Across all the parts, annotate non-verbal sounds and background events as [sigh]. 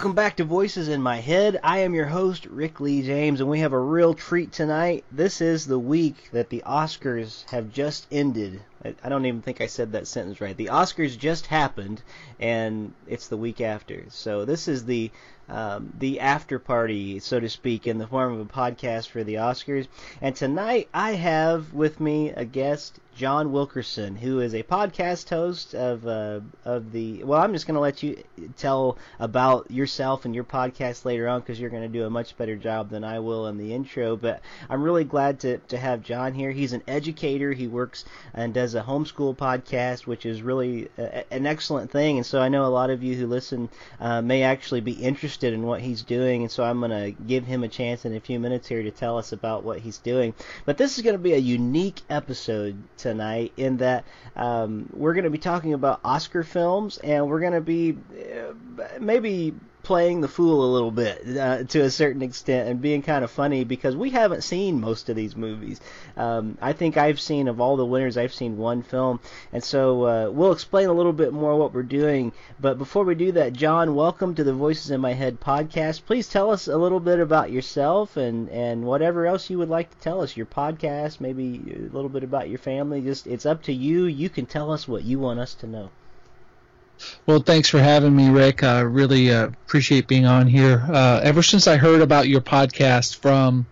Welcome back to Voices in My Head. I am your host, Rick Lee James, and we have a real treat tonight. This is the week that the Oscars have just ended. I, don't even think I said that sentence right. The Oscars just happened, and it's the week after. So this is the um, the after party, so to speak, in the form of a podcast for the Oscars. And tonight I have with me a guest, John Wilkerson, who is a podcast host of uh, of the. Well, I'm just going to let you tell about yourself and your podcast later on because you're going to do a much better job than I will in the intro. But I'm really glad to to have John here. He's an educator. He works and does a homeschool podcast, which is really a, an excellent thing. And so I know a lot of you who listen uh, may actually be interested in what he's doing. And so I'm going to give him a chance in a few minutes here to tell us about what he's doing. But this is going to be a unique episode tonight in that um, we're going to be talking about Oscar films and we're going to be uh, maybe playing the fool a little bit uh, to a certain extent and being kind of funny because we haven't seen most of these movies. Um, I think I've seen of all the winners, I've seen one film, and so uh, we'll explain a little bit more what we're doing. But before we do that, John, welcome to the Voices in My Head podcast. Please tell us a little bit about yourself and and whatever else you would like to tell us. Your podcast, maybe a little bit about your family. Just it's up to you. You can tell us what you want us to know. Well, thanks for having me, Rick. I really uh, appreciate being on here. Uh, ever since I heard about your podcast from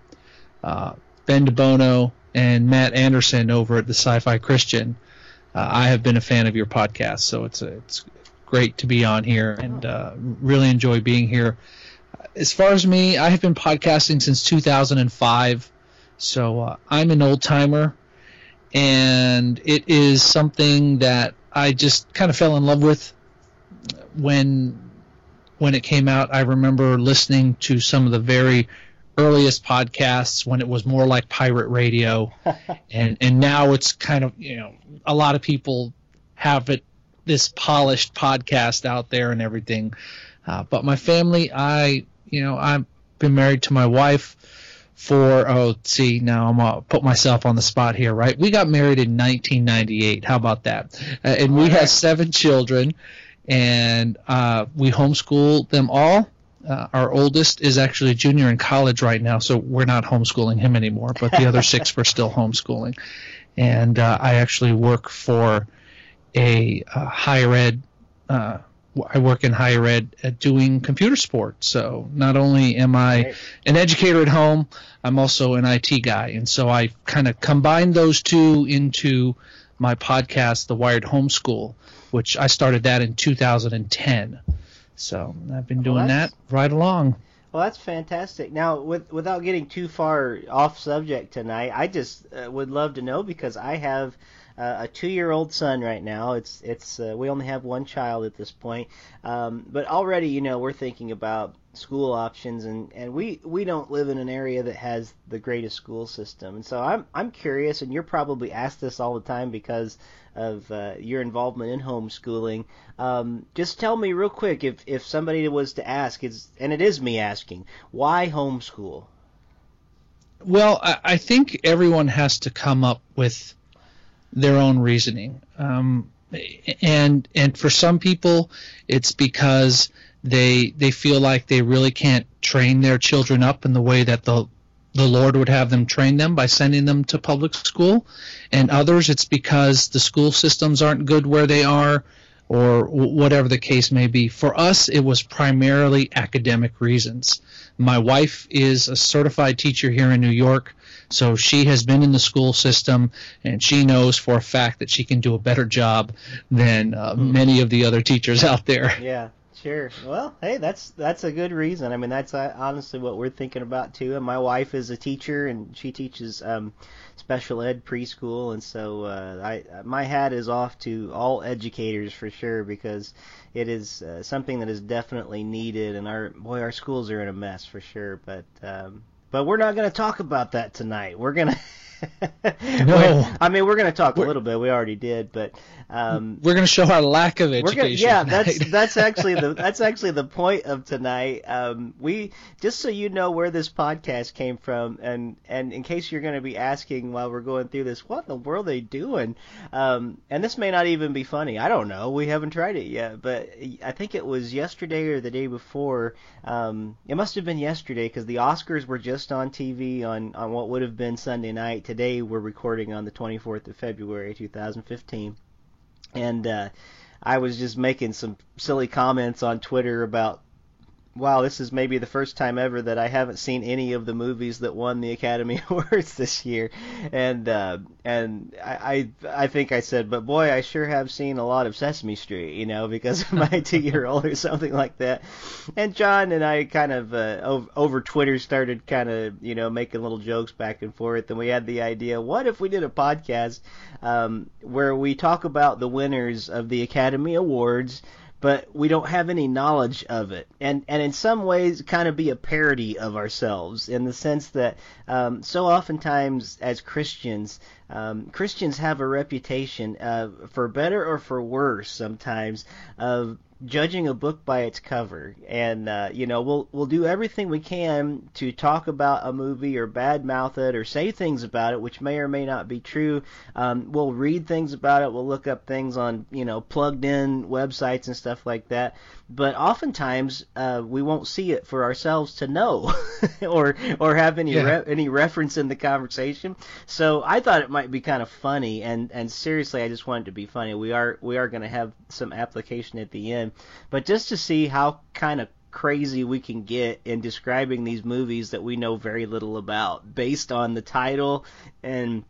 uh, Ben DeBono and Matt Anderson over at the Sci-Fi Christian, uh, I have been a fan of your podcast. So it's it's great to be on here and uh, really enjoy being here. As far as me, I have been podcasting since 2005. So uh, I'm an old timer, and it is something that I just kind of fell in love with when when it came out. I remember listening to some of the very earliest podcasts when it was more like pirate radio, [laughs] and and now it's kind of you know a lot of people have it this polished podcast out there and everything. Uh, but my family, I you know I've been married to my wife for oh see now I'm gonna put myself on the spot here right? We got married in 1998 how about that? Uh, and we have seven children and uh, we homeschool them all uh, our oldest is actually a junior in college right now so we're not homeschooling him anymore but the other six we're still homeschooling and uh, I actually work for a uh, higher ed uh, I work in higher ed at doing computer sports. So not only am I an educator at home, I'm also an IT guy. And so I kind of combine those two into my podcast, The Wired Homeschool, which I started that in 2010. So I've been doing well, that right along. Well, that's fantastic. Now, with, without getting too far off subject tonight, I just uh, would love to know because I have – uh, a two-year-old son right now. It's it's uh, we only have one child at this point, um, but already you know we're thinking about school options, and, and we we don't live in an area that has the greatest school system, and so I'm I'm curious, and you're probably asked this all the time because of uh, your involvement in homeschooling. Um, just tell me real quick if if somebody was to ask, is and it is me asking, why homeschool? Well, I, I think everyone has to come up with their own reasoning. Um, and and for some people, it's because they they feel like they really can't train their children up in the way that the the Lord would have them train them by sending them to public school, and others it's because the school systems aren't good where they are, or whatever the case may be. For us, it was primarily academic reasons. My wife is a certified teacher here in New York. So she has been in the school system, and she knows for a fact that she can do a better job than uh, mm. many of the other teachers out there. Yeah, Sure. Well, hey, that's that's a good reason. I mean, that's uh, honestly what we're thinking about too. And my wife is a teacher, and she teaches um, special ed preschool, and so uh, I my hat is off to all educators for sure because it is uh, something that is definitely needed. And our boy, our schools are in a mess for sure. But um, but we're not going to talk about that tonight. We're gonna. [laughs] No. I mean, we're going to talk We're- a little bit. We already did, but um, We're going to show our lack of education. gonna, yeah, tonight. that's that's actually the [laughs] that's actually the point of tonight. Um, we just so you know where this podcast came from, and and in case you're going to be asking while we're going through this, what in the world are they doing? Um, and this may not even be funny. I don't know. We haven't tried it yet, but I think it was yesterday or the day before. Um, it must have been yesterday because the Oscars were just on TV on on what would have been Sunday night. Today we're recording on the 24th of February, 2015 and uh, I was just making some silly comments on Twitter about, wow, this is maybe the first time ever that I haven't seen any of the movies that won the Academy [laughs] Awards this year, and uh, and I, I I think I said, but boy, I sure have seen a lot of Sesame Street, you know, because of my [laughs] two-year-old or something like that. And John and I kind of uh, over, over Twitter started kind of you know making little jokes back and forth, and we had the idea, what if we did a podcast um, where we talk about the winners of the Academy Awards, but we don't have any knowledge of it, and and in some ways kind of be a parody of ourselves in the sense that um, so oftentimes as Christians, um, Christians have a reputation, uh, for better or for worse, sometimes of judging a book by its cover. And uh, you know we'll we'll do everything we can to talk about a movie or badmouth it or say things about it which may or may not be true. Um, we'll read things about it. We'll look up things on you know plugged in websites and stuff like that but oftentimes uh, we won't see it for ourselves to know [laughs] or or have any Yeah. re- any reference in the conversation. So I thought it might be kind of funny and and seriously I just wanted to be funny. We are we are going to have some application at the end. But just to see how kind of crazy we can get in describing these movies that we know very little about based on the title and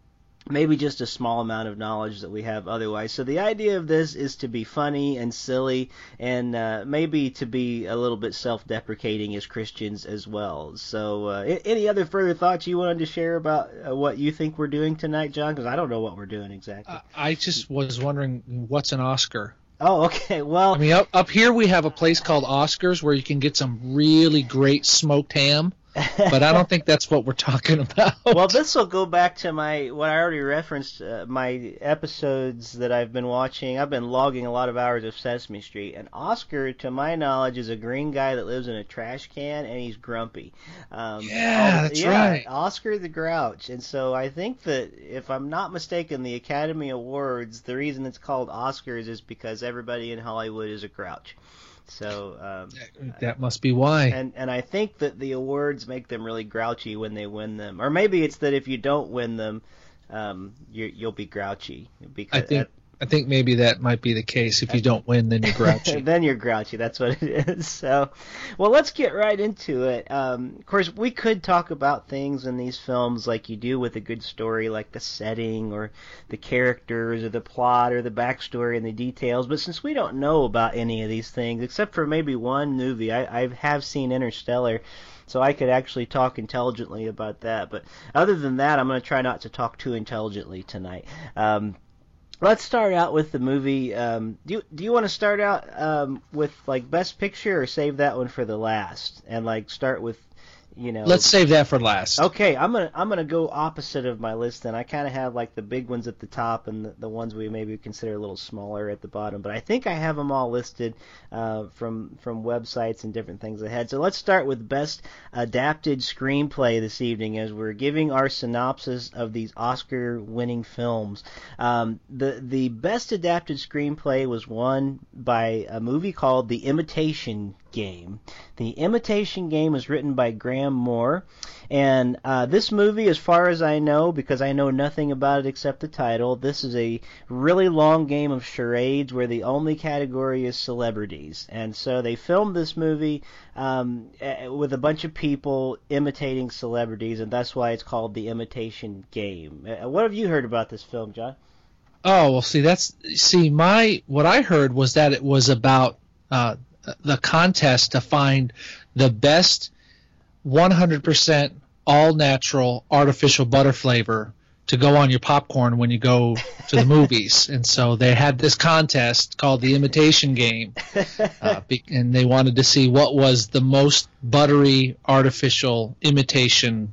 maybe just a small amount of knowledge that we have otherwise. So the idea of this is to be funny and silly and uh, maybe to be a little bit self-deprecating as Christians as well. So uh, any other further thoughts you wanted to share about uh, what you think we're doing tonight, John? Because I don't know what we're doing exactly. Uh, I just was wondering what's an Oscar. oh, okay. Well, I mean, up, up here we have a place called Oscars where you can get some really great smoked ham, [laughs] but I don't think that's what we're talking about. well, this will go back to my what I already referenced. Uh, my episodes that I've been watching. I've been logging a lot of hours of Sesame Street, and Oscar, to my knowledge, is a green guy that lives in a trash can, and he's grumpy. Um, Yeah, that's yeah, right. Oscar the Grouch, and so I think that if I'm not mistaken, the Academy Awards, the reason it's called Oscars is because everybody in Hollywood is a grouch. So. Um, that must be why. and and I think that the awards make them really grouchy when they win them, or maybe it's that if you don't win them, um, you you'll be grouchy because I think I think maybe that might be the case. If you don't win, then you're grouchy. [laughs] then you're grouchy. That's what it is. [laughs] So, well, let's get right into it. Um, of course, we could talk about things in these films like you do with a good story, like the setting or the characters or the plot or the backstory and the details. But since we don't know about any of these things, except for maybe one movie, I, I have seen Interstellar. So I could actually talk intelligently about that, but other than that, I'm going to try not to talk too intelligently tonight. Um, Let's start out with the movie. Um, do you, do you want to start out um, with like best picture or save that one for the last and like start with you know Let's save that for last. Okay, I'm gonna I'm gonna go opposite of my list and I kind of have like the big ones at the top and the, the ones we maybe consider a little smaller at the bottom. But I think I have them all listed uh, from from websites and different things ahead. So let's start with best adapted screenplay this evening as we're giving our synopsis of these Oscar-winning films. Um, the the best adapted screenplay was won by a movie called The Imitation Game. The Imitation Game was written by Graham Moore, and uh, this movie, as far as I know, because I know nothing about it except the title, this is a really long game of charades where the only category is celebrities, and so they filmed this movie um, with a bunch of people imitating celebrities, and that's why it's called The Imitation Game. Uh, What have you heard about this film, John? Oh well, see that's see my what I heard was that it was about uh, the contest to find the best 100% all natural artificial butter flavor to go on your popcorn when you go to the [laughs] movies. And so they had this contest called the Imitation Game, [laughs] uh, and they wanted to see what was the most buttery artificial imitation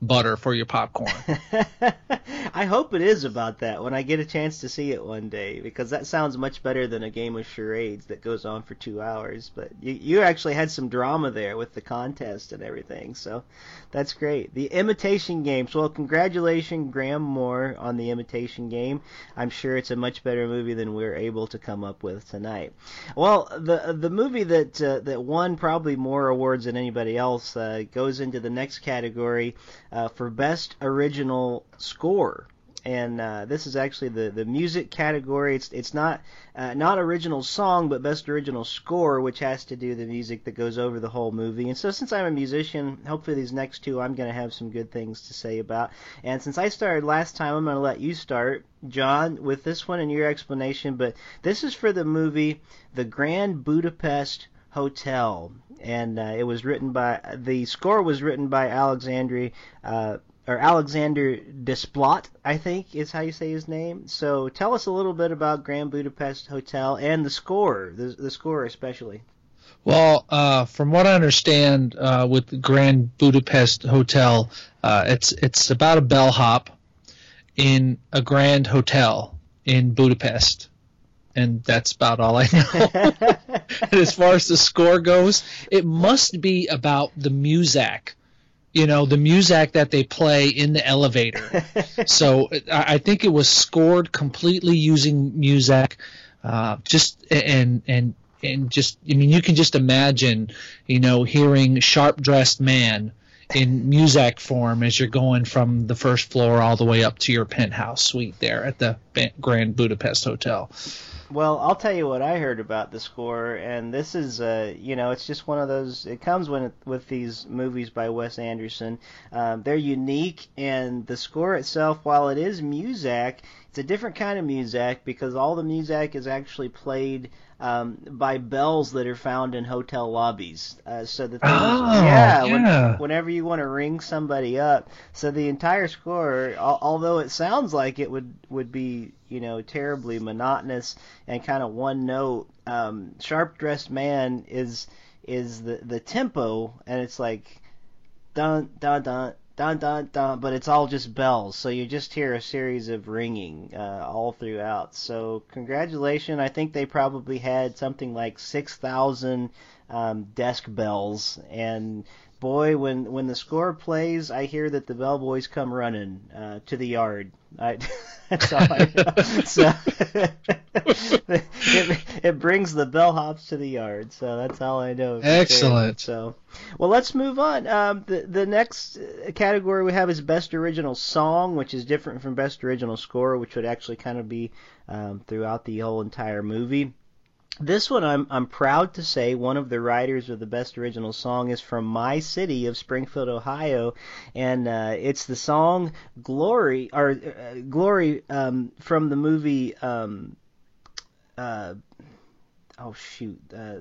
butter for your popcorn. [laughs] I hope it is about that when I get a chance to see it one day because that sounds much better than a game of charades that goes on for two hours. But you, you actually had some drama there with the contest and everything, so that's great. The Imitation Games. Well, congratulations, Graham Moore, on the Imitation Game. I'm sure it's a much better movie than we're able to come up with tonight. Well, the the movie that uh, that won probably more awards than anybody else uh, goes into the next category uh, for Best Original Score and uh, this is actually the, the music category. It's it's not uh, not original song, but best original score, which has to do the music that goes over the whole movie. And so, since I'm a musician, hopefully these next two I'm going to have some good things to say about. And since I started last time, I'm going to let you start, John, with this one and your explanation. But this is for the movie The Grand Budapest Hotel, and uh, it was written by the score was written by Alexandre uh, or Alexander Desplat, I think is how you say his name. So tell us a little bit about Grand Budapest Hotel and the score, the, the score especially. Well, uh, from what I understand, uh, with the Grand Budapest Hotel, uh, it's it's about a bellhop in a grand hotel in Budapest, and that's about all I know. and [laughs] [laughs] as far as the score goes, it must be about the Muzak you know the music that they play in the elevator. [laughs] so I think it was scored completely using music, uh, just and and and just I mean you can just imagine you know hearing sharp dressed man in music form as you're going from the first floor all the way up to your penthouse suite there at the Grand Budapest Hotel. Well, I'll tell you what I heard about the score, and this is, uh, you know, it's just one of those. It comes when with these movies by Wes Anderson. Um, they're unique, and the score itself, while it is music, it's a different kind of music because all the music is actually played um, by bells that are found in hotel lobbies. Uh, so the thing oh, is, yeah, yeah. When, whenever you want to ring somebody up, so the entire score, al- although it sounds like it would would be you know terribly monotonous and kind of one note, um, sharp dressed man is is the the tempo, and it's like dun dun dun dun dun dun, but it's all just bells. So you just hear a series of ringing uh, all throughout. So congratulations! I think they probably had something like six thousand um, desk bells, and boy, when when the score plays, I hear that the bellboys come running uh, to the yard. I, [laughs] that's all I know. [laughs] so [laughs] it, it brings the bellhops to the yard. So that's all I know. Excellent. So, well, let's move on. Um, the the next category we have is best original song, which is different from best original score, which would actually kind of be um, throughout the whole entire movie. This one, I'm I'm proud to say, one of the writers of the best original song is from my city of Springfield, Ohio, and uh, it's the song "Glory" or uh, "Glory" um, from the movie. Um, uh, oh shoot, uh,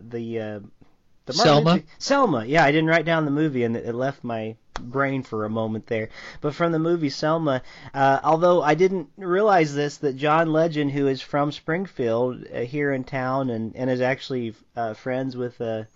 the uh, Selma. Selma. Yeah, I didn't write down the movie, and it left my brain for a moment there. But from the movie Selma, uh, although I didn't realize this, that John Legend, who is from Springfield uh, here in town and, and is actually uh, friends with a,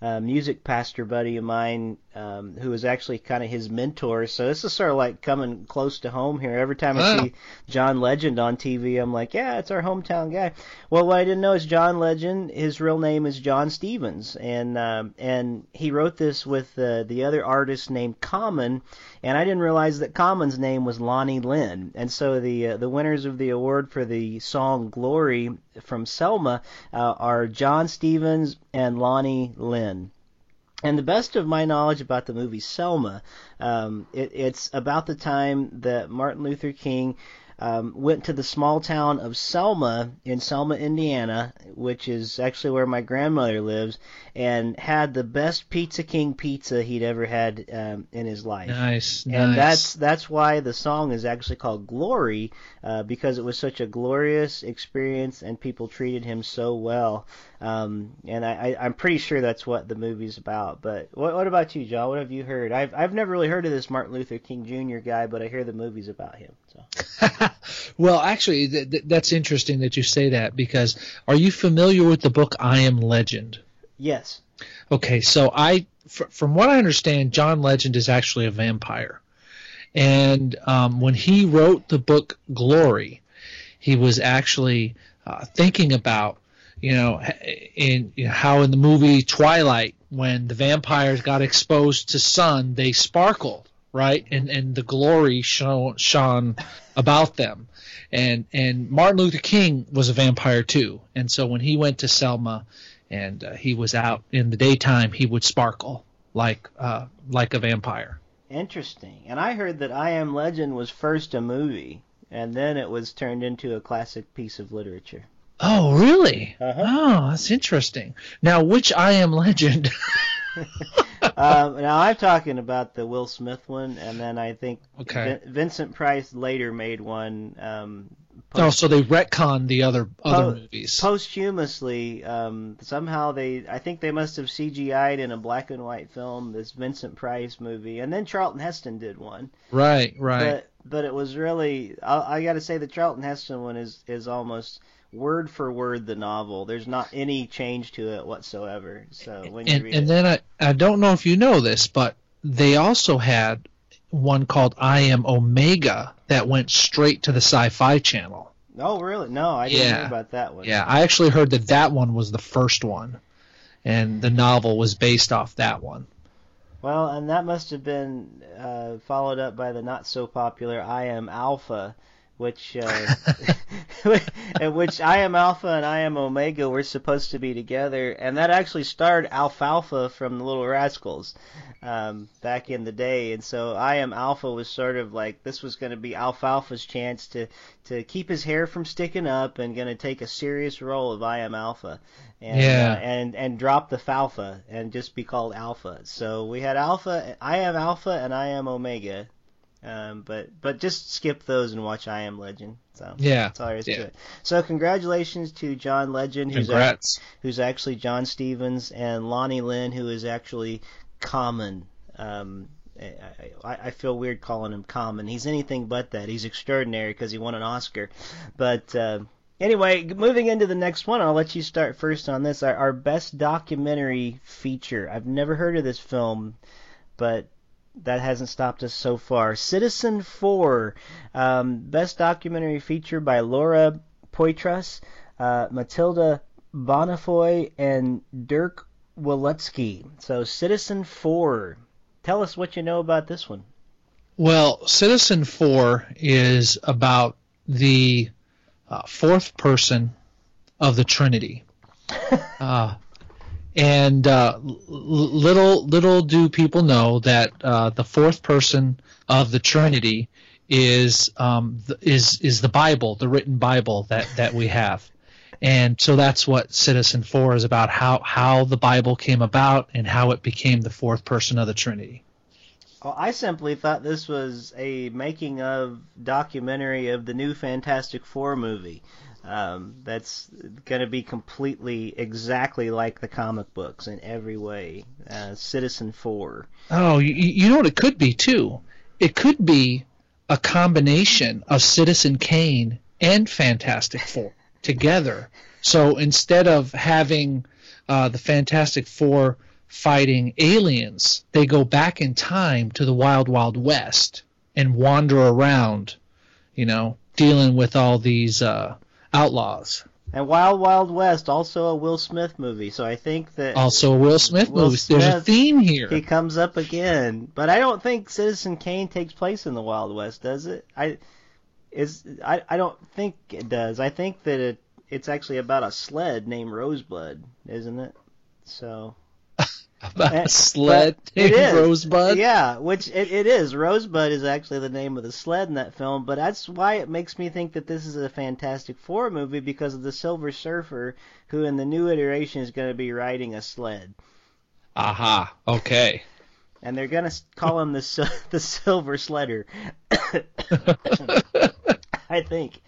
a music pastor buddy of mine um, was actually kind of his mentor. So this is sort of like coming close to home here. Every time I see John Legend on TV, I'm like, yeah, it's our hometown guy. Well, what I didn't know is John Legend. His real name is John Stephens, and um, and he wrote this with uh, the other artist named Common, and I didn't realize that Common's name was Lonnie Lynn. And so the uh, the winners of the award for the song "Glory" from Selma uh, are John Stephens and Lonnie Lynn. And the best of my knowledge about the movie Selma, um, it, it's about the time that Martin Luther King um, went to the small town of Selma in Selma, Indiana, which is actually where my grandmother lives, and had the best Pizza King pizza he'd ever had um, in his life. Nice, and nice. that's that's why the song is actually called Glory, uh, because it was such a glorious experience and people treated him so well. Um, and I, I, I'm pretty sure that's what the movie's about. But what, what about you, John? What have you heard? I've I've never really heard of this Martin Luther King Jr. guy, but I hear the movies about him. So. [laughs] well, actually, th- th- that's interesting that you say that because are you familiar with the book I Am Legend? Yes. Okay, so I, fr- from what I understand, John Legend is actually a vampire, and um, when he wrote the book Glory, he was actually uh, thinking about, you know, in you know, how in the movie Twilight, when the vampires got exposed to sun, they sparkled, right, and and the glory shone, shone about them, and and Martin Luther King was a vampire too, and so when he went to Selma and uh, he was out in the daytime, he would sparkle like uh, like a vampire. Interesting. And I heard that I Am Legend was first a movie, and then it was turned into a classic piece of literature. Oh, really? Uh-huh. Oh, that's interesting. Now, which I Am Legend? [laughs] um, now I'm talking about the Will Smith one, and then I think Okay. Vin- Vincent Price later made one. Um, oh, so they retconned the other other Po- movies. posthumously. Um, somehow they, I think they must have CGI'd in a black and white film this Vincent Price movie, and then Charlton Heston did one. right, right. But but it was really, I, I got to say the Charlton Heston one is is almost word for word the novel. There's not any change to it whatsoever. So when you and read and it, then I I don't know if you know this, but they also had one called I Am Omega that went straight to the Sci-Fi Channel. oh really? No, I didn't Yeah. hear about that one. Yeah, I actually heard that that one was the first one, and the novel was based off that one. Well, and that must have been uh, followed up by the not so popular I Am Alpha, which uh, [laughs] [laughs] in which I Am Alpha and I Am Omega were supposed to be together, and that actually starred Alfalfa from the Little Rascals um, back in the day. And so I Am Alpha was sort of like this was going to be Alfalfa's chance to to keep his hair from sticking up and going to take a serious role of I Am Alpha. And, Yeah. uh, and and drop the falfa and just be called Alpha. So we had Alpha, I am Alpha, and I am Omega. Um, but but just skip those and watch I Am Legend. So Yeah, that's all there is yeah. to it. So congratulations to John Legend, who's Congrats. who's actually John Stephens, and Lonnie Lynn, who is actually Common. Um, I, I, I feel weird calling him Common. He's anything but that. He's extraordinary because he won an Oscar. But uh, anyway, moving into the next one, I'll let you start first on this. Our, our best documentary feature. I've never heard of this film, but that hasn't stopped us so far. Citizen 4, um, best documentary feature by Laura Poitras, uh, Matilda Bonnefoy, and Dirk Wilutzky. So Citizen 4. Tell us what you know about this one. Well, Citizen Four is about the uh, fourth person of the Trinity. [laughs] uh, and uh, little little do people know that uh, the fourth person of the Trinity is um, th- is is the Bible, the written Bible that, that we have. And so that's what Citizen Four is about how how the Bible came about and how it became the fourth person of the Trinity. Well, I simply thought this was a making of documentary of the new Fantastic Four movie. Um, that's going to be completely exactly like the comic books in every way. Uh, Citizen Four. Oh, you, you know what it could be too? It could be a combination of Citizen Kane and Fantastic Four [laughs] together. So instead of having uh, the Fantastic Four fighting aliens, they go back in time to the Wild Wild West and wander around, you know, dealing with all these uh, outlaws. And Wild Wild West, also a Will Smith movie. So I think that Also, a Will Smith Will movies. There's a theme here. he comes up again. But I don't think Citizen Kane takes place in the Wild West, does it? I is I, I don't think it does. I think that it it's actually about a sled named Rosebud, isn't it? So [laughs] about eh, a sled named Rosebud. Yeah, which it, it is. Rosebud is actually the name of the sled in that film, but that's why it makes me think that this is a Fantastic Four movie because of the Silver Surfer, who in the new iteration is going to be riding a sled. Aha. Okay. And they're going to call him the [laughs] the Silver Sledder. [laughs] [laughs] I think.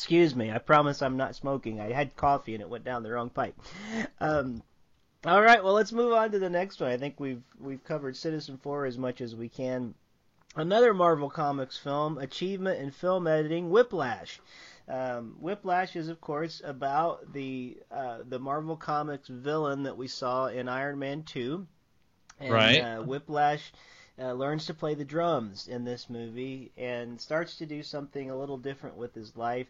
Excuse me. I promise I'm not smoking. I had coffee and it went down the wrong pipe. Um, all right. Well, let's move on to the next one. I think we've we've covered Citizen Four as much as we can. Another Marvel Comics film, achievement in film editing, Whiplash. Um, Whiplash is, of course, about the uh, the Marvel Comics villain that we saw in Iron Man Two. And, right. Uh, Whiplash uh, learns to play the drums in this movie and starts to do something a little different with his life.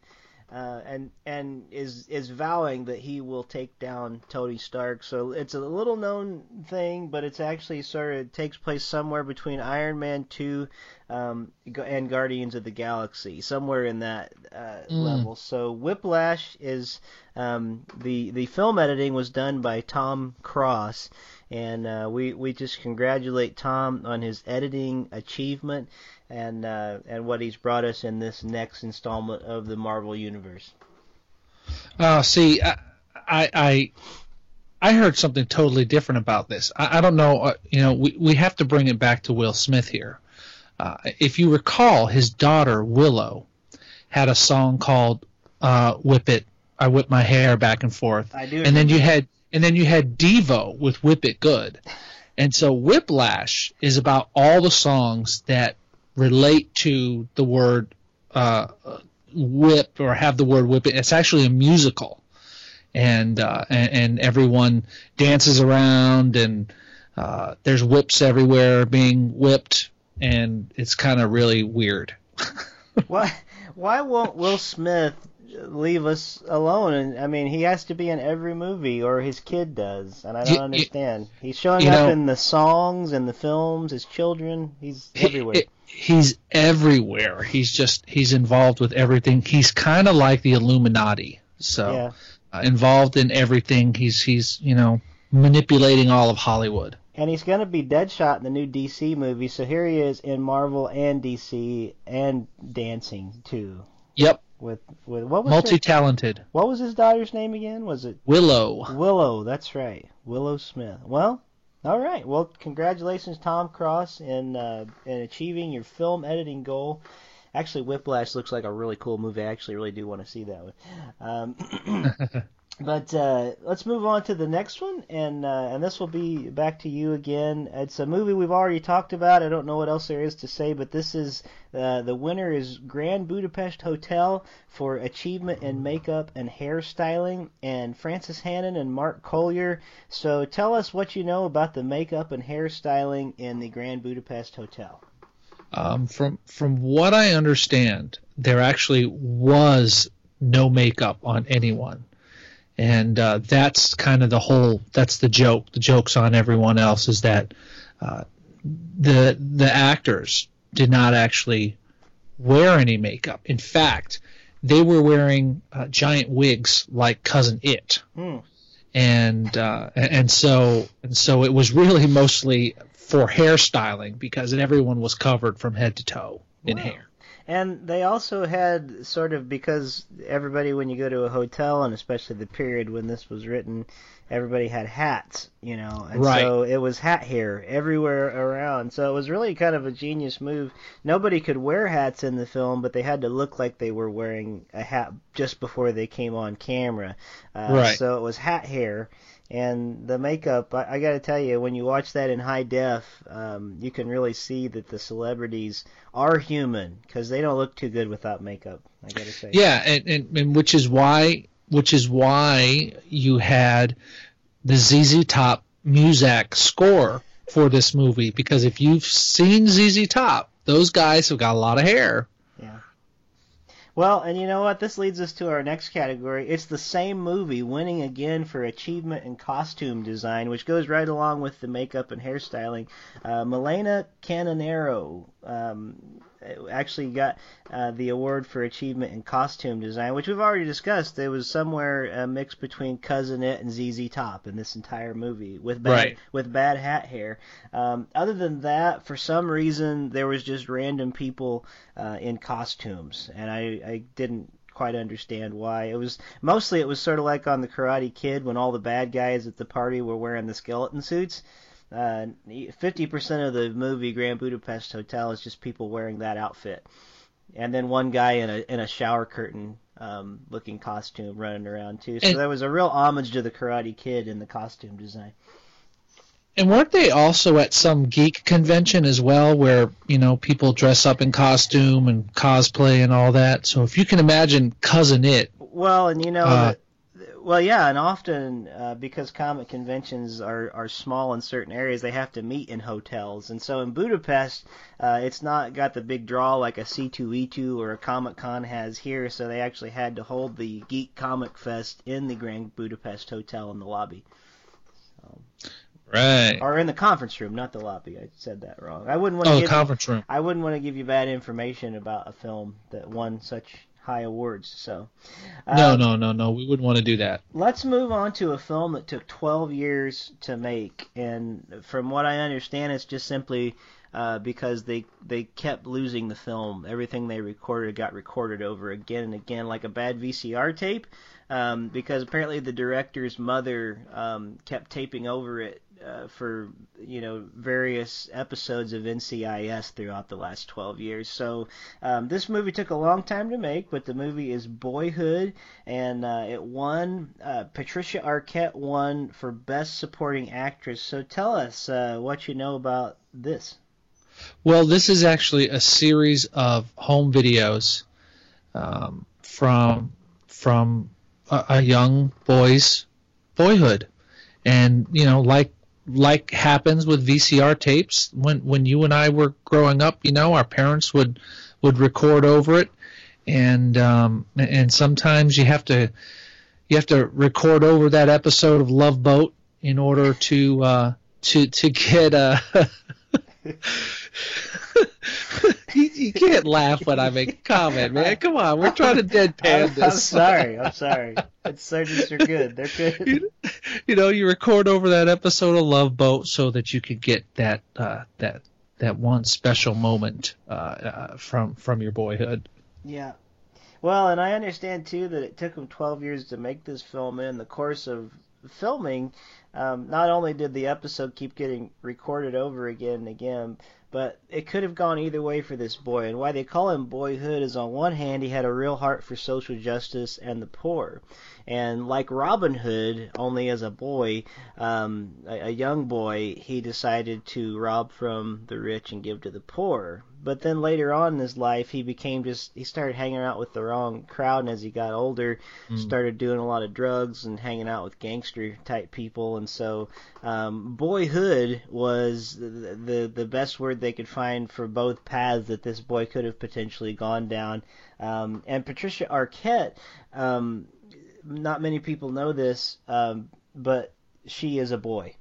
Uh, and and is is vowing that he will take down Tony Stark. So it's a little known thing, but it's actually sort of takes place somewhere between Iron Man two um, and Guardians of the Galaxy, somewhere in that uh, mm. level. So Whiplash is um, the the film editing was done by Tom Cross, and uh, we we just congratulate Tom on his editing achievement and uh, and what he's brought us in this next installment of the Marvel Universe. Oh, see, I, I I heard something totally different about this. I, I don't know. Uh, you know, we we have to bring it back to Will Smith here. Uh, if you recall, his daughter Willow had a song called uh, "Whip It." I whip my hair back and forth. I do. And then you had and then you had Devo with "Whip It Good." And so Whiplash is about all the songs that relate to the word uh, whip or have the word whip. It's actually a musical, and uh, and, and, everyone dances around, and uh, there's whips everywhere being whipped, and it's kind of really weird. [laughs] why why won't Will Smith leave us alone. And I mean, he has to be in every movie, or his kid does, and I don't you, understand. He's showing up know, in the songs and the films. His children, he's everywhere. It, he's everywhere. He's just he's involved with everything. He's kind of like the Illuminati. So yeah. uh, involved in everything. He's he's you know manipulating all of Hollywood. And he's going to be Deadshot in the new DC movie. So here he is in Marvel and DC and dancing too. Yep. With with what was multi-talented? What was his daughter's name again? Was it Willow? Willow. That's right. Willow Smith. Well, all right. Well, congratulations, Tom Cross, in uh, in achieving your film editing goal. Actually, Whiplash looks like a really cool movie. I actually really do want to see that one. Um, [laughs] [clears throat] But uh, let's move on to the next one, and uh, and this will be back to you again. It's a movie we've already talked about. I don't know what else there is to say, but this is uh, the winner is Grand Budapest Hotel for achievement in makeup and hairstyling, and Frances Hannon and Mark Coulier. So tell us what you know about the makeup and hairstyling in the Grand Budapest Hotel. Um, from from what I understand, there actually was no makeup on anyone and uh, that's kind of the whole. That's the joke. The joke's on everyone else is that uh, the the actors did not actually wear any makeup. In fact, they were wearing uh, giant wigs like Cousin It, hmm. and uh, and so and so it was really mostly for hairstyling because everyone was covered from head to toe in wow. hair. And they also had sort of because everybody, when you go to a hotel, and especially the period when this was written, everybody had hats, you know, and right. so it was hat hair everywhere around. So it was really kind of a genius move. Nobody could wear hats in the film, but they had to look like they were wearing a hat just before they came on camera. Uh, right. So it was hat hair and the makeup I, I got to tell you when you watch that in high def um, you can really see that the celebrities are human because they don't look too good without makeup i got to say. Yeah and, and, and which is why which is why you had the ZZ Top Muzak score for this movie because if you've seen ZZ Top those guys have got a lot of hair well, and you know what? This leads us to our next category. It's the same movie, winning again for achievement in costume design, which goes right along with the makeup and hairstyling. Uh, Melina Canonero um, actually got uh, the award for achievement in costume design, which we've already discussed. It was somewhere a mix between Cousin It and ZZ Top in this entire movie with bad Right. with bad hat hair. Um, other than that, for some reason, there was just random people uh, in costumes, and I, I didn't quite understand why. It was mostly it was sort of like on the Karate Kid when all the bad guys at the party were wearing the skeleton suits. Uh, Fifty percent of the movie Grand Budapest Hotel is just people wearing that outfit, and then one guy in a in a shower curtain um, looking costume running around too. So And- there was a real homage to the Karate Kid in the costume design. And weren't they also at some geek convention as well, where you know people dress up in costume and cosplay and all that? So if you can imagine Cousin It, Well, and you know, Uh, well, yeah, and often uh, because comic conventions are are small in certain areas, they have to meet in hotels, and so in Budapest, uh, it's not got the big draw like a C2E2 or a Comic Con has here. So they actually had to hold the Geek Comic Fest in the Grand Budapest Hotel in the lobby, right? or in the conference room, not the lobby. I said that wrong. I wouldn't want to Oh, the give you- conference room. I wouldn't want to give you bad information about a film that won such high awards. So No, uh, no, no, no. We wouldn't want to do that. Let's move on to a film that took 12 years to make, and from what I understand, it's just simply uh, because they they kept losing the film. Everything they recorded got recorded over again and again, like a bad VCR tape. Um, because apparently the director's mother um, kept taping over it uh, for you know various episodes of NCIS throughout the last 12 years. So um, this movie took a long time to make, but the movie is Boyhood, and uh, it won. Uh, Patricia Arquette won for Best Supporting Actress. So tell us uh, what you know about this. Well, this is actually a series of home videos um, from from a, a young boy's boyhood, and you know, like like happens with VCR tapes, when when you and I were growing up, you know, our parents would would record over it, and um, and sometimes you have to you have to record over that episode of Love Boat in order to uh, to to get a. [laughs] [laughs] you, you can't laugh when I make a comment, man. Come on, we're trying to deadpan I'm, this. I'm sorry. I'm sorry. It's surgeons are good. They're [laughs] good. you, you know, you record over that episode of Love Boat so that you could get that uh, that that one special moment uh, uh, from from your boyhood. Yeah. Well, and I understand too that it took them 12 years to make this film. And in the course of filming, um, not only did the episode keep getting recorded over again and again, but it could have gone either way for this boy. And why they call him Boyhood is on one hand, he had a real heart for social justice and the poor. And like Robin Hood, only as a boy, um, a, a young boy, he decided to rob from the rich and give to the poor. But then later on in his life, he became just, he started hanging out with the wrong crowd. And as he got older, started doing a lot of drugs and hanging out with gangster type people. And so, um, boyhood was the, the, the best word they could find for both paths that this boy could have potentially gone down. Um, and Patricia Arquette, um, not many people know this, um, but she is a boy.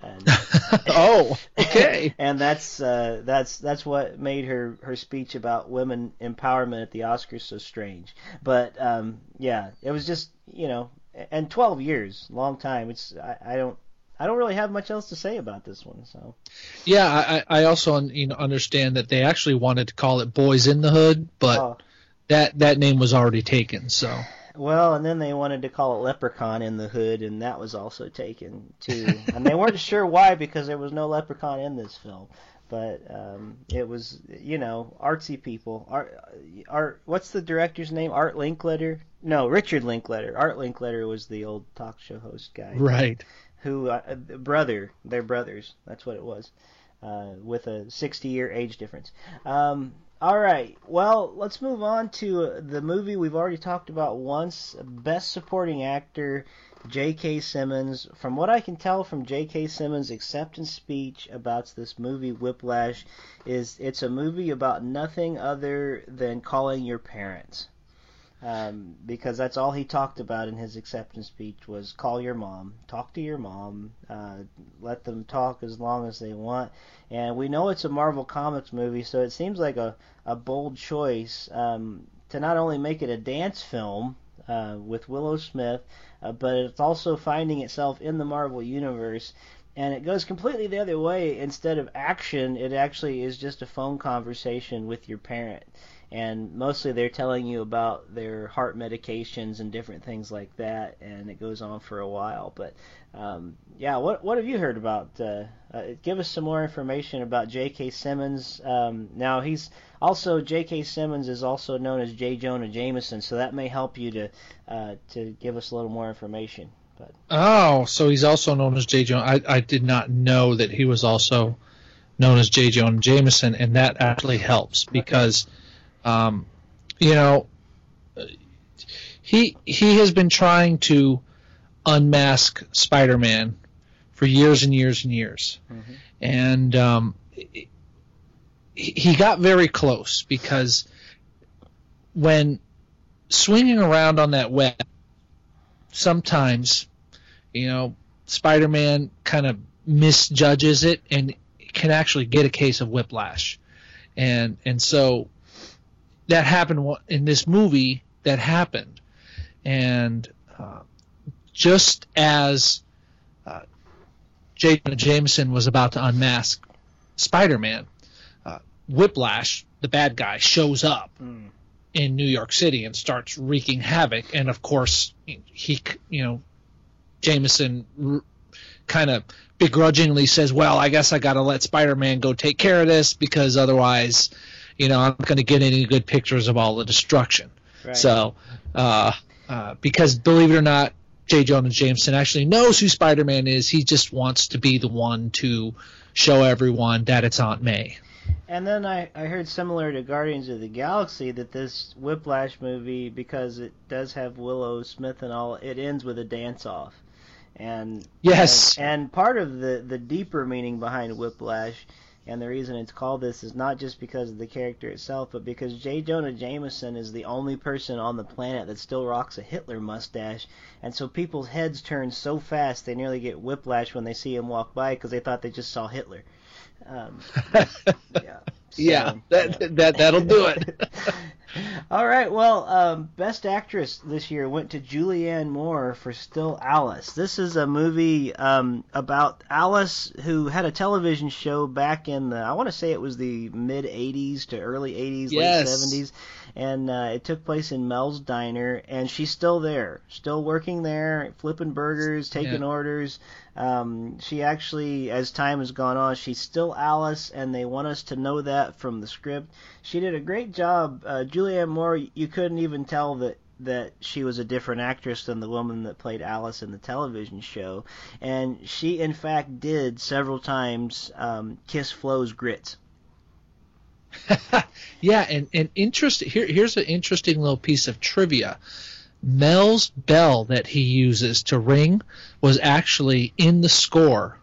And, [laughs] oh, okay. [laughs] and that's uh, that's that's what made her her speech about women empowerment at the Oscars so strange. But um, yeah, it was just you know, and 12 years, long time. It's I, I don't I don't really have much else to say about this one. So Yeah, I, I also you know understand that they actually wanted to call it Boys in the Hood, but Oh. that that name was already taken. So well, and then they wanted to call it Leprechaun in the Hood, and that was also taken too. and they weren't [laughs] sure why because there was no Leprechaun in this film. But um, it was, you know, artsy people. Art, art. What's the director's name? Art Linkletter? No, Richard Linkletter. Art Linkletter was the old talk show host guy. right. Who, uh, brother? They're brothers. That's what it was. Uh, with a 60-year age difference. Um, all right. Well, let's move on to the movie we've already talked about once. Best Supporting Actor, J.K. Simmons. From what I can tell from J.K. Simmons' acceptance speech about this movie, Whiplash, is it's a movie about nothing other than calling your parents. Um, because that's all he talked about in his acceptance speech was call your mom, talk to your mom, uh, let them talk as long as they want. And we know it's a Marvel Comics movie, so it seems like a, a bold choice um, to not only make it a dance film uh, with Willow Smith, uh, but it's also finding itself in the Marvel Universe. And it goes completely the other way. Instead of action, it actually is just a phone conversation with your parent and mostly they're telling you about their heart medications and different things like that, and it goes on for a while. But um, yeah, what what have you heard about? Uh, uh, give us some more information about J.K. Simmons. Um, now he's also J.K. Simmons is also known as J. Jonah Jameson, so that may help you to uh, to give us a little more information. But oh, so he's also known as J. Jonah. I I did not know that he was also known as J. Jonah Jameson, and that actually helps because. Okay um, you know, he he has been trying to unmask Spider-Man for years and years and years, mm-hmm. and um, he got very close because when swinging around on that web, sometimes, you know, Spider-Man kind of misjudges it and can actually get a case of whiplash, and and so that happened in this movie that happened and uh, just as uh. Jameson was about to unmask Spider-Man, uh, Whiplash, the bad guy, shows up mm. in New York City and starts wreaking havoc. And of course, he, you know, Jameson r- kind of begrudgingly says, "Well, I guess I got to let Spider-Man go take care of this because otherwise." You know, I'm not going to get any good pictures of all the destruction. Right. So, uh, uh, because believe it or not, J. Jonah Jameson actually knows who Spider-Man is. He just wants to be the one to show everyone that it's Aunt May. And then I, I heard similar to Guardians of the Galaxy that this Whiplash movie, because it does have Willow Smith and all, it ends with a dance off. And yes, and, and part of the the deeper meaning behind Whiplash and the reason it's called this is not just because of the character itself, but because J. Jonah Jameson is the only person on the planet that still rocks a Hitler mustache, and so people's heads turn so fast they nearly get whiplash when they see him walk by because they thought they just saw Hitler. Um, [laughs] yeah. So, yeah, that, yeah. that that'll do it. [laughs] All right. Well, um, best actress this year went to Julianne Moore for Still Alice. This is a movie um, about Alice who had a television show back in the I want to say it was the mid '80s to early '80s, yes. late '70s, and uh, it took place in Mel's Diner, and she's still there, still working there, flipping burgers, taking yeah. orders. Um, she actually, as time has gone on, she's still Alice, and they want us to know that from the script. She did a great job. Uh, Julianne Moore, you couldn't even tell that that she was a different actress than the woman that played Alice in the television show, and she in fact did several times um, kiss Flo's grits. [laughs] yeah, and and interest here here's an interesting little piece of trivia. Mel's bell that he uses to ring was actually in the score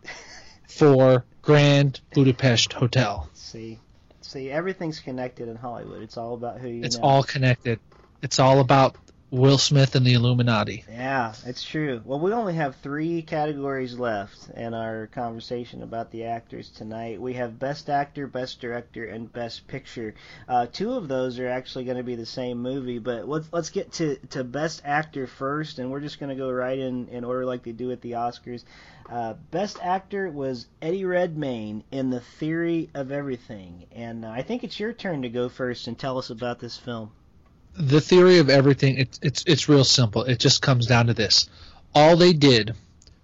for Grand Budapest Hotel. See, see, everything's connected in Hollywood. It's all about who you. It's know. all connected. It's all about Will Smith and the Illuminati. Yeah, it's true. Well, we only have three categories left in our conversation about the actors tonight. We have Best Actor, Best Director, and Best Picture. Uh, two of those are actually going to be the same movie, but let's let's get to, to Best Actor first, and we're just going to go right in in order like they do at the Oscars. Uh, best Actor was Eddie Redmayne in The Theory of Everything, and uh, I think it's your turn to go first and tell us about this film the theory of everything it's it's it's real simple. It just comes down to this: all they did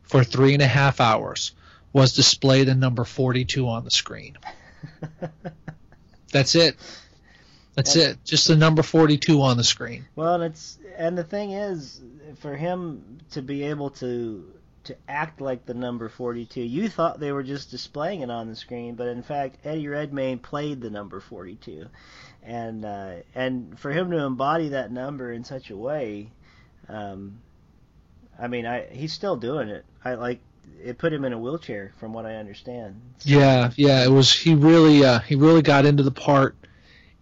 for three and a half hours was display the number forty-two on the screen. That's it. That's it. Just the number forty-two on the screen. Well, it's and the thing is, for him to be able to to act like the number 42. You thought they were just displaying it on the screen, but in fact, Eddie Redmayne played the number 42 and uh, and for him to embody that number in such a way, um, I mean, I he's still doing it. I like it put him in a wheelchair, from what I understand. So, yeah, yeah, it was he really uh, he really got into the part,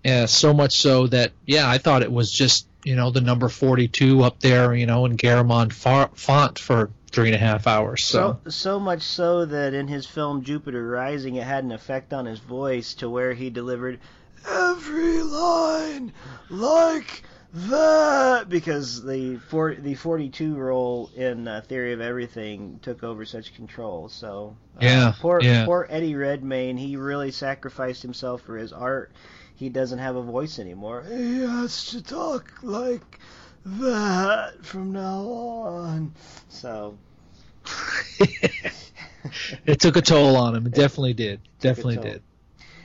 uh, so much so that yeah, I thought it was just you know the number 42 up there, you know, in Garamond font for three and a half hours. So. so so much so that in his film Jupiter Rising, it had an effect on his voice to where he delivered every line like that because the for, the 42 role in uh, Theory of Everything took over such control. So uh, yeah, poor yeah. poor Eddie Redmayne, he really sacrificed himself for his art. He doesn't have a voice anymore. He has to talk like that from now on. So [laughs] it took a toll on him. It definitely did. Definitely did.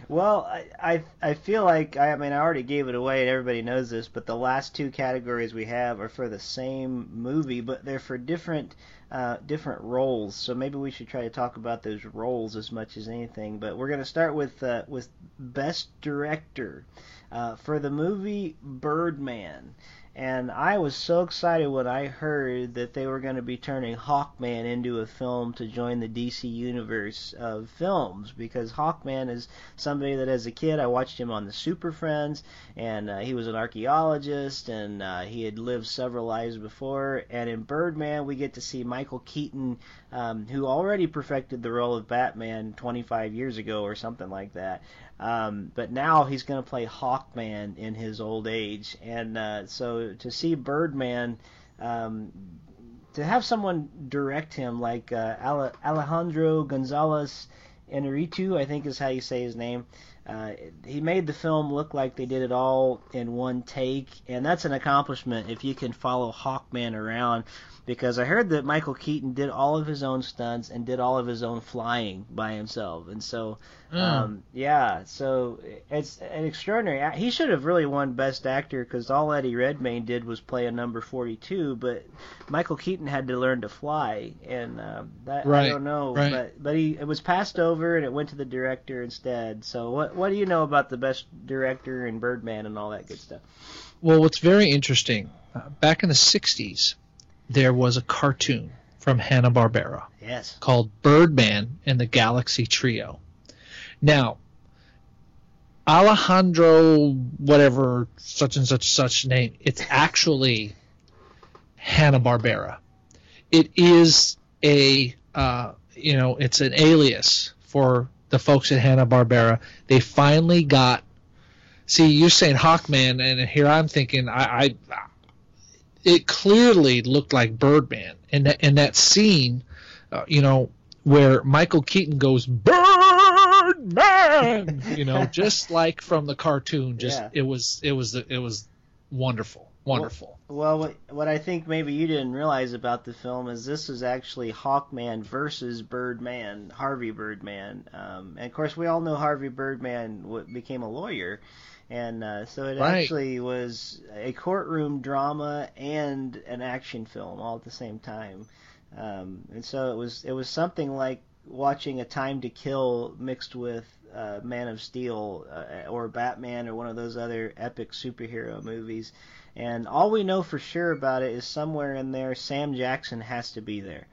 Well, I, I I feel like I, mean I already gave it away and everybody knows this, but the last two categories we have are for the same movie, but they're for different uh, different roles. So maybe we should try to talk about those roles as much as anything. But we're going to start with uh, with best director uh, for the movie Birdman. And I was so excited when I heard that they were going to be turning Hawkman into a film to join the DC universe of films because Hawkman is somebody that as a kid I watched him on the Super Friends and uh, he was an archaeologist and uh, he had lived several lives before. And in Birdman we get to see Michael Keaton um, who already perfected the role of Batman 25 years ago or something like that um, but now he's going to play Hawkman in his old age, and uh, so to see Birdman, um, to have someone direct him like uh, Alejandro Gonzalez Inarritu, I think is how you say his name. Uh, he made the film look like they did it all in one take, and that's an accomplishment if you can follow Hawkman around because I heard that Michael Keaton did all of his own stunts and did all of his own flying by himself, and so mm. um, yeah, so it's an extraordinary. He should have really won Best Actor because all Eddie Redmayne did was play a number 42, but Michael Keaton had to learn to fly, and um, that right. I don't know, right. but but he it was passed over and it went to the director instead. So what what do you know about the Best Director and Birdman and all that good stuff? Well, what's very interesting, uh, back in the '60s there was a cartoon from Hanna Barbera. Yes. Called Birdman and the Galaxy Trio. Now, Alejandro, whatever such and such such name, it's actually Hanna Barbera. It is a uh, you know it's an alias for the folks at Hanna Barbera. They finally got. See, you're saying Hawkman, and here I'm thinking I, I it clearly looked like Birdman, and that and that scene, uh, you know, where Michael Keaton goes Birdman, you know, [laughs] just like from the cartoon. Just yeah. it was it was it was wonderful, wonderful. Well, well, what, what I think maybe you didn't realize about the film is this is actually Hawkman versus Birdman, Harvey Birdman, um, and of course we all know Harvey Birdman became a lawyer and uh, so it right. actually was a courtroom drama and an action film all at the same time. Um, and so it was it was something like watching a Time to Kill mixed with uh, Man of Steel uh, or Batman or one of those other epic superhero movies. And all we know for sure about it is somewhere in there Sam Jackson has to be there.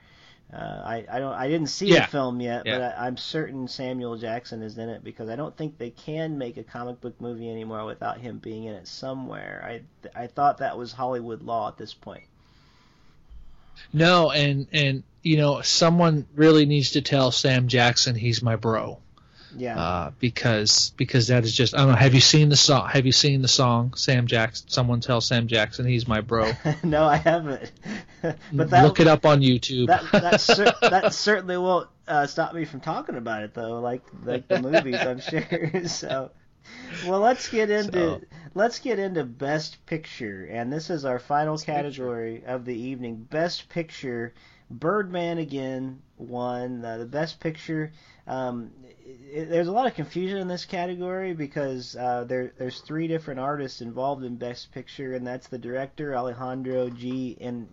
Uh, I I don't I didn't see yeah. the film yet, yeah. but I, am certain Samuel Jackson is in it because I don't think they can make a comic book movie anymore without him being in it somewhere. I I thought that was Hollywood law at this point. No, and and you know someone really needs to tell Sam Jackson he's my bro. Yeah. Uh, because because that is just I don't know. Have you seen the song? Have you seen the song Sam Jackson? Someone tell Sam Jackson he's my bro. [laughs] no, I haven't. [laughs] but that, look it up on YouTube. that that, [laughs] cer- that certainly won't uh, stop me from talking about it though. Like like the movies, I'm sure. so. Well, let's get into so. let's get into best picture, and this is our final best category picture. of the evening. Best picture, Birdman again won uh, the best picture. Um, it, there's a lot of confusion in this category because uh, there there's three different artists involved in Best Picture, and that's the director Alejandro G. and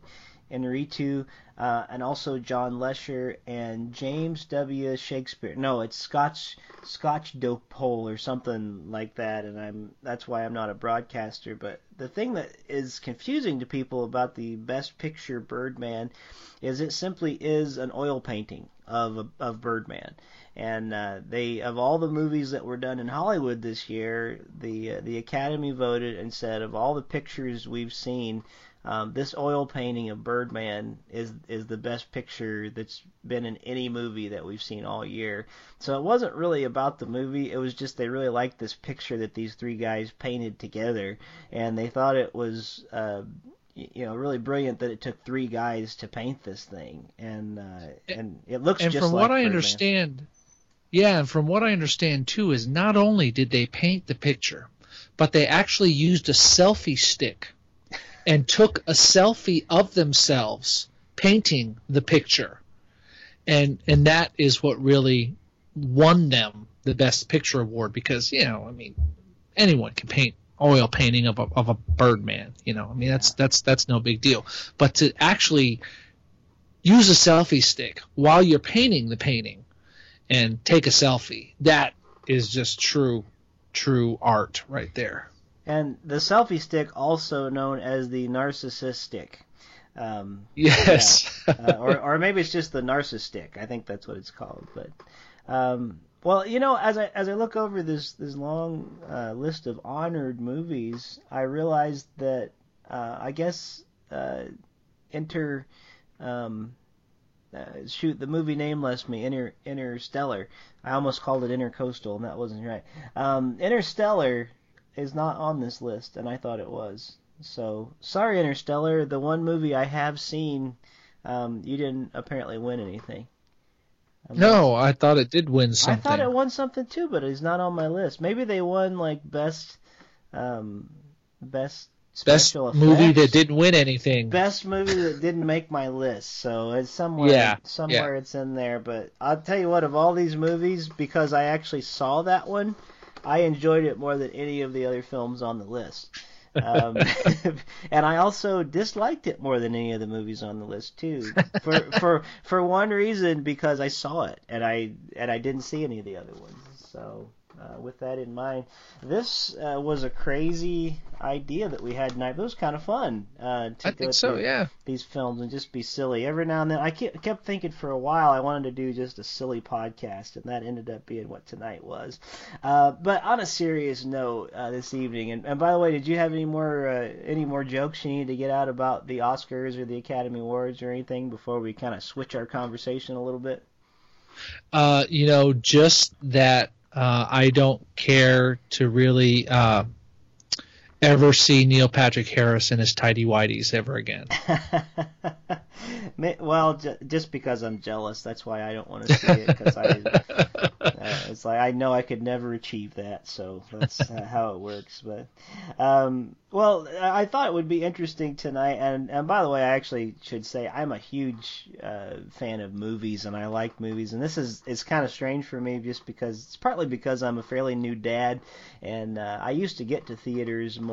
Inarritu, uh, and also John Lesher and James W. Shakespeare. No, it's Scotch Scotch Dopole or something like that, and I'm that's why I'm not a broadcaster. But the thing that is confusing to people about the Best Picture Birdman is it simply is an oil painting of of Birdman. And uh, they of all the movies that were done in Hollywood this year, the uh, the Academy voted and said of all the pictures we've seen, um, this oil painting of Birdman is is the best picture that's been in any movie that we've seen all year. So it wasn't really about the movie. It was just they really liked this picture that these three guys painted together, and they thought it was. Uh, you know, really brilliant that it took three guys to paint this thing, and uh, and it looks. And from like what I understand, yeah, and from what I understand too, is not only did they paint the picture, but they actually used a selfie stick and took a selfie of themselves painting the picture. And and that is what really won them the best picture award because, you know, I mean, anyone can paint oil painting of a of a birdman, you know. I mean, that's that's that's no big deal. But to actually use a selfie stick while you're painting the painting and take a selfie. That is just true, true art right there. And the selfie stick, also known as the narcissist stick. Um, Yes. uh, or, or maybe it's just the narcissistic. I think that's what it's called. But um, well, you know, as I as I look over this this long uh, list of honored movies, I realized that uh, I guess uh, Inter um, uh, shoot the movie name left me Inter Interstellar. I almost called it Intercoastal, and that wasn't right. Um, Interstellar is not on this list, and I thought it was. So sorry, Interstellar. The one movie I have seen, um, you didn't apparently win anything. I'm not- no, I thought it did win something. I thought it won something too, but it's not on my list. Maybe they won like best, um, best Best special movie that didn't win anything. Best movie that didn't make my list, so it's somewhere. Yeah, somewhere it's in there. But I'll tell you what, of all these movies, because I actually saw that one, I enjoyed it more than any of the other films on the list. Um, [laughs] [laughs] and I also disliked it more than any of the movies on the list too. For for for one reason, because I saw it and I and I didn't see any of the other ones. So uh, with that in mind, this uh, was a crazy idea that we had tonight. But it was kind of fun. Uh, to I go think so, through yeah. These films and just be silly every now and then. I kept kept thinking for a while I wanted to do just a silly podcast, and that ended up being what tonight was. Uh, but on a serious note, uh, this evening, and, and by the way, did you have any more uh, any more jokes you need to get out about the Oscars or the Academy Awards or anything before we kind of switch our conversation a little bit? Uh, you know, just that I don't care to really uh, ever see Neil Patrick Harris in his tidy whities ever again. [laughs] Well, just because I'm jealous, that's why I don't want to see it. Because I, uh, it's like I know I could never achieve that, so that's uh, how it works. But, um, well, I thought it would be interesting tonight. And and by the way, I actually should say I'm a huge uh, fan of movies, and I like movies. And this is it's kind of strange for me, just because it's partly because I'm a fairly new dad, and uh, I used to get to theaters more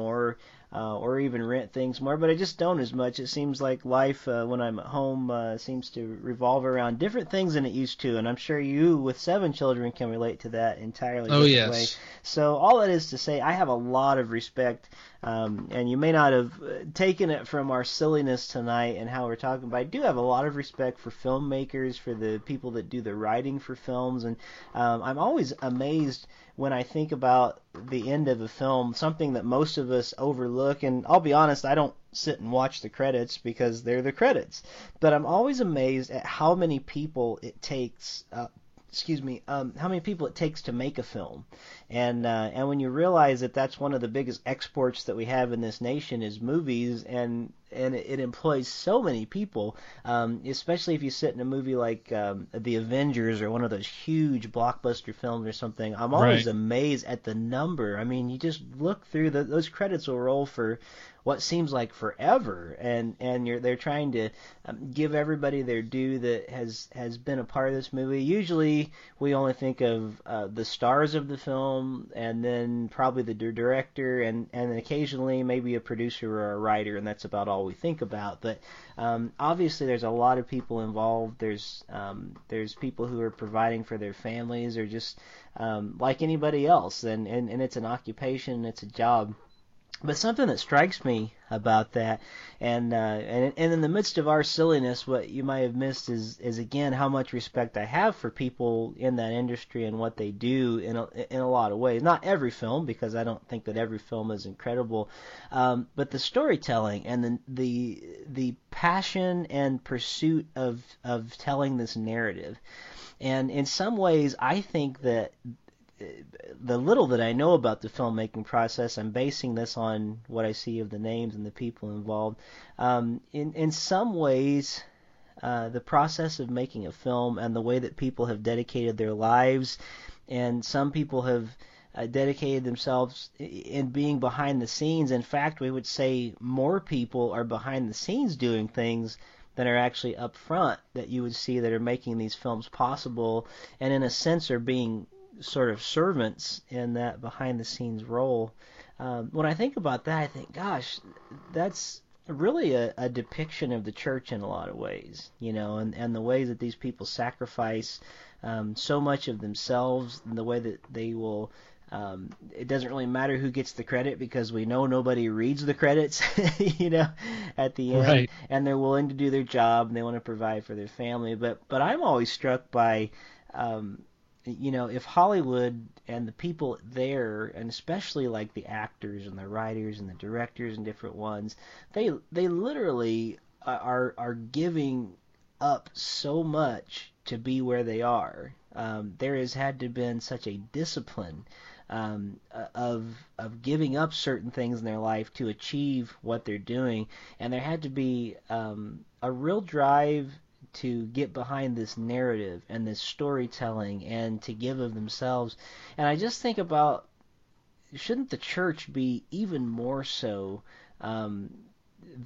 uh, or even rent things more, but I just don't as much. It seems like life uh, when I'm at home uh, seems to revolve around different things than it used to, and I'm sure you, with seven children, can relate to that entirely. Oh, yes. Way. So all that is to say, I have a lot of respect, um, and you may not have uh, taken it from our silliness tonight and how we're talking, but I do have a lot of respect for filmmakers, for the people that do the writing for films, and um, I'm always amazed when I think about the end of a film, something that most of us overlook, and I'll be honest, I don't sit and watch the credits because they're the credits, but I'm always amazed at how many people it takes. Uh, excuse me, um, how many people it takes to make a film, and uh, and when you realize that that's one of the biggest exports that we have in this nation is movies, and and it, employs so many people, um, especially if you sit in a movie like um, The Avengers or one of those huge blockbuster films or something. I'm always Right. amazed at the number. I mean, you just look through the, those credits will roll for what seems like forever, and and you're they're trying to um, give everybody their due that has has been a part of this movie. Usually, we only think of uh, the stars of the film, and then probably the director, and and occasionally maybe a producer or a writer, and that's about all we think about. But um, obviously, there's a lot of people involved. There's um, there's people who are providing for their families, or just um, like anybody else, and, and and it's an occupation, it's a job. But something that strikes me about that, and uh, and and in the midst of our silliness, what you might have missed is is again how much respect I have for people in that industry and what they do in a, in a lot of ways. Not every film, because I don't think that every film is incredible, um, but the storytelling and the the the passion and pursuit of of telling this narrative. And in some ways, I think that the little that I know about the filmmaking process, I'm basing this on what I see of the names and the people involved. Um, in in some ways, uh, the process of making a film and the way that people have dedicated their lives, and some people have uh, dedicated themselves in being behind the scenes. In fact, we would say more people are behind the scenes doing things than are actually up front that you would see that are making these films possible, and in a sense are being sort of servants in that behind the scenes role. Um, when I think about that, I think, gosh, that's really a, a depiction of the church in a lot of ways, you know, and, and the ways that these people sacrifice um, so much of themselves, and the way that they will. Um, it doesn't really matter who gets the credit because we know nobody reads the credits, [laughs] you know, at the end, right. and they're willing to do their job and they want to provide for their family. But but I'm always struck by um, you know, if Hollywood and the people there, and especially like the actors and the writers and the directors and different ones, they they literally are are giving up so much to be where they are. Um, there has had to been such a discipline um, of of giving up certain things in their life to achieve what they're doing, and there had to be um, a real drive to get behind this narrative and this storytelling and to give of themselves. And I just think about shouldn't the church be even more so um,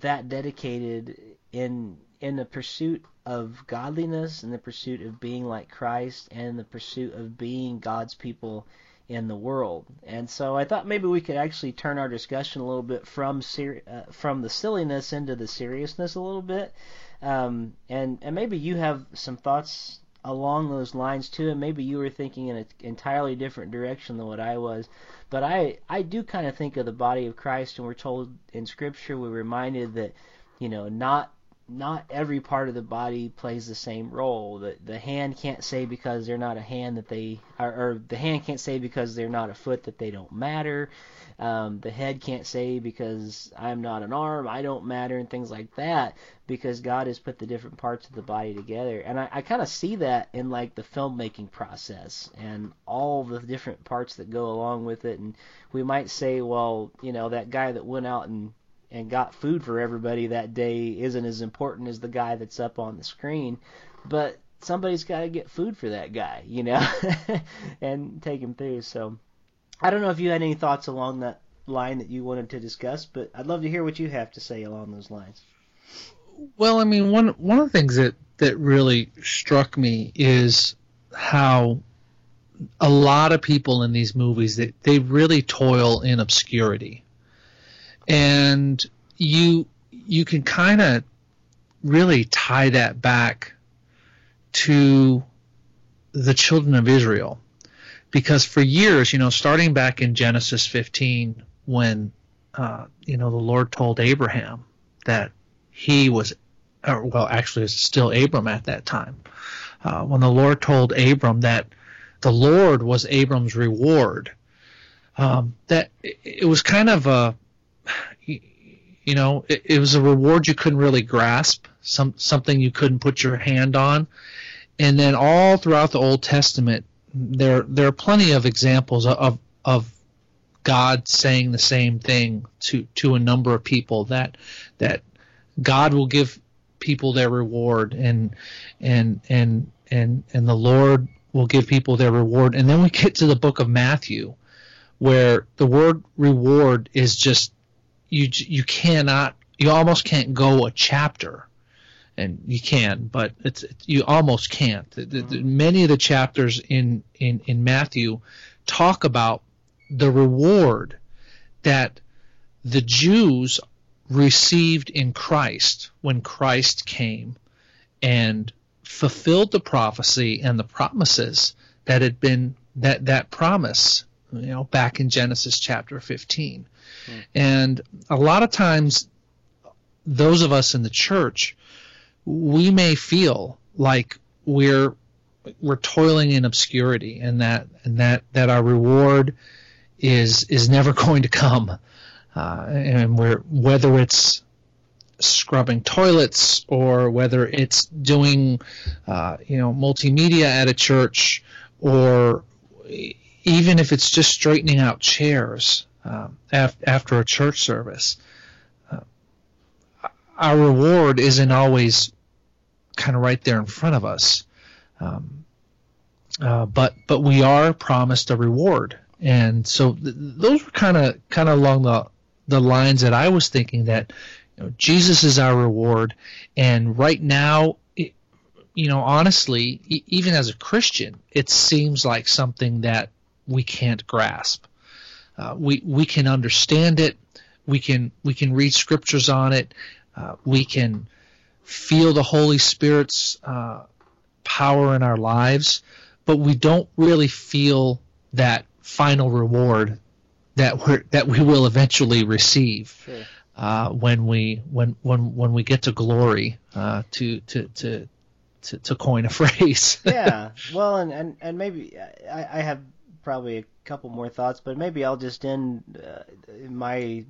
that dedicated in in the pursuit of godliness, in the pursuit of being like Christ, and the pursuit of being God's people in the world. And so I thought maybe we could actually turn our discussion a little bit from ser- uh, from the silliness into the seriousness a little bit. Um, and and maybe you have some thoughts along those lines too, and maybe you were thinking in an entirely different direction than what I was. But I I do kind of think of the body of Christ, and we're told in Scripture we're reminded that you know not not every part of the body plays the same role. The the hand can't say because they're not a hand that they or, or the hand can't say because they're not a foot that they don't matter. Um, the head can't say because I'm not an arm, I don't matter, and things like that. Because God has put the different parts of the body together, and I, I kind of see that in like the filmmaking process and all the different parts that go along with it. And we might say, well, you know, that guy that went out and and got food for everybody that day isn't as important as the guy that's up on the screen, but somebody's got to get food for that guy, you know, [laughs] and take him through. So I don't know if you had any thoughts along that line that you wanted to discuss, but I'd love to hear what you have to say along those lines. Well, I mean, one one of the things that that really struck me is how a lot of people in these movies that they really toil in obscurity and you you can kind of really tie that back to the children of Israel. Because for years, you know, starting back in Genesis 15 when uh, you know the Lord told Abraham that he was or well actually it's still Abram at that time uh, when the Lord told Abram that the Lord was Abram's reward um, that it was kind of a [sighs] you know, it, it, was a reward you couldn't really grasp, some something you couldn't put your hand on. And then all throughout the Old Testament, there there are plenty of examples of of God saying the same thing to to a number of people that that God will give people their reward and and and and and the Lord will give people their reward. And then we get to the book of Matthew where the word reward is just you you cannot you almost can't go a chapter. And you can but it's you almost can't. The, the, the, many of the chapters in, in in Matthew talk about the reward that the Jews received in Christ when Christ came and fulfilled the prophecy and the promises that had been that that promise you know back in Genesis chapter 15 and a lot of times those of us in the church we may feel like we're we're toiling in obscurity and that and that that our reward is is never [laughs] going to come. Uh, and we're whether it's scrubbing toilets or whether it's doing uh, you know multimedia at a church or even if it's just straightening out chairs um, af- after a church service uh, our reward isn't always kind of right there in front of us. Um, uh, but but we are promised a reward. And so th- those were kind of kind of along the the lines that I was thinking that you know, Jesus is our reward, and right now, you know, honestly, e- even as a Christian, it seems like something that we can't grasp. Uh, we we can understand it. We can we can read scriptures on it. Uh, we can feel the Holy Spirit's uh, power in our lives, but we don't really feel that final reward that we that we will eventually receive. Sure uh, when we when when when we get to glory uh, to, to to to to coin a [laughs] phrase. yeah, well, and and and maybe I, I have probably a couple more thoughts, but maybe I'll just end uh, my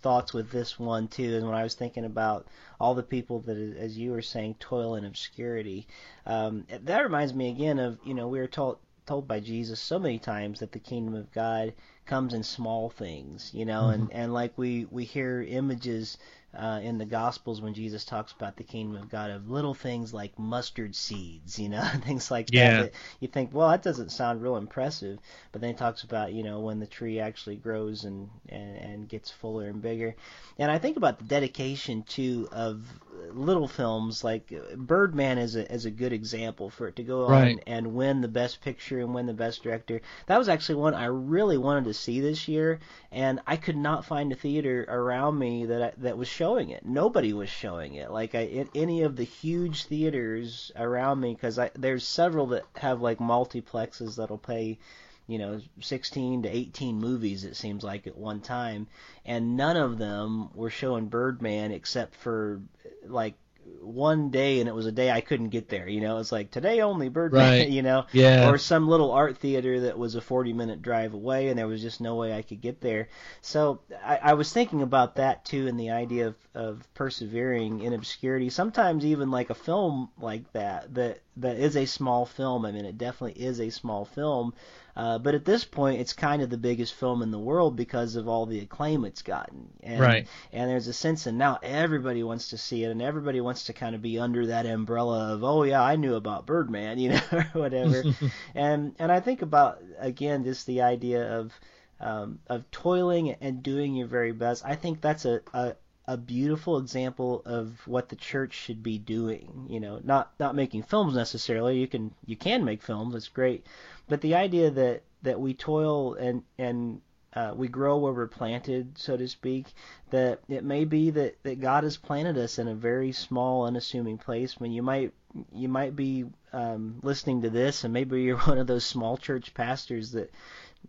thoughts with this one too. And when I was thinking about all the people that, as you were saying, toil in obscurity, um, that reminds me again of you know we were told told by Jesus so many times that the kingdom of God comes in small things, you know, mm-hmm. and and like we we hear images uh, in the Gospels when Jesus talks about the kingdom of God of little things like mustard seeds, you know, [laughs] things like yeah. that, that. You think, well, that doesn't sound real impressive, but then he talks about, you know, when the tree actually grows and, and, and gets fuller and bigger. And I think about the dedication, too, of little films like Birdman is a, is a good example for it to go right. on and win the best picture and win the best director. That was actually one I really wanted to see this year, and I could not find a theater around me that I, that was showing it. Nobody was showing it. Like I, in any of the huge theaters around me, because there's several that have like multiplexes that'll pay you know 16 to 18 movies it seems like at one time and none of them were showing Birdman except for like one day and it was a day I couldn't get there. You know, it's like today only Birdman. Right. [laughs] You know, yeah. Or some little art theater that was a 40 minute drive away and there was just no way I could get there. So I, I was thinking about that too, and the idea of of persevering in obscurity. Sometimes even like a film like that that that is a small film. I mean, it definitely is a small film. Uh, but at this point, it's kind of the biggest film in the world because of all the acclaim it's gotten. And, right. And there's a sense, and now everybody wants to see it, and everybody wants to kind of be under that umbrella of, oh yeah, I knew about Birdman, [laughs] you know, or whatever. [laughs] and and I think about again just the idea of um, of toiling and doing your very best. I think that's a, a a beautiful example of what the church should be doing. You know, not not making films necessarily. You can you can make films. It's great, but the idea that that we toil and and uh, we grow where we're planted, so to speak. That it may be that, that God has planted us in a very small, unassuming place. When you might you might be um, listening to this, and maybe you're [laughs] one of those small church pastors that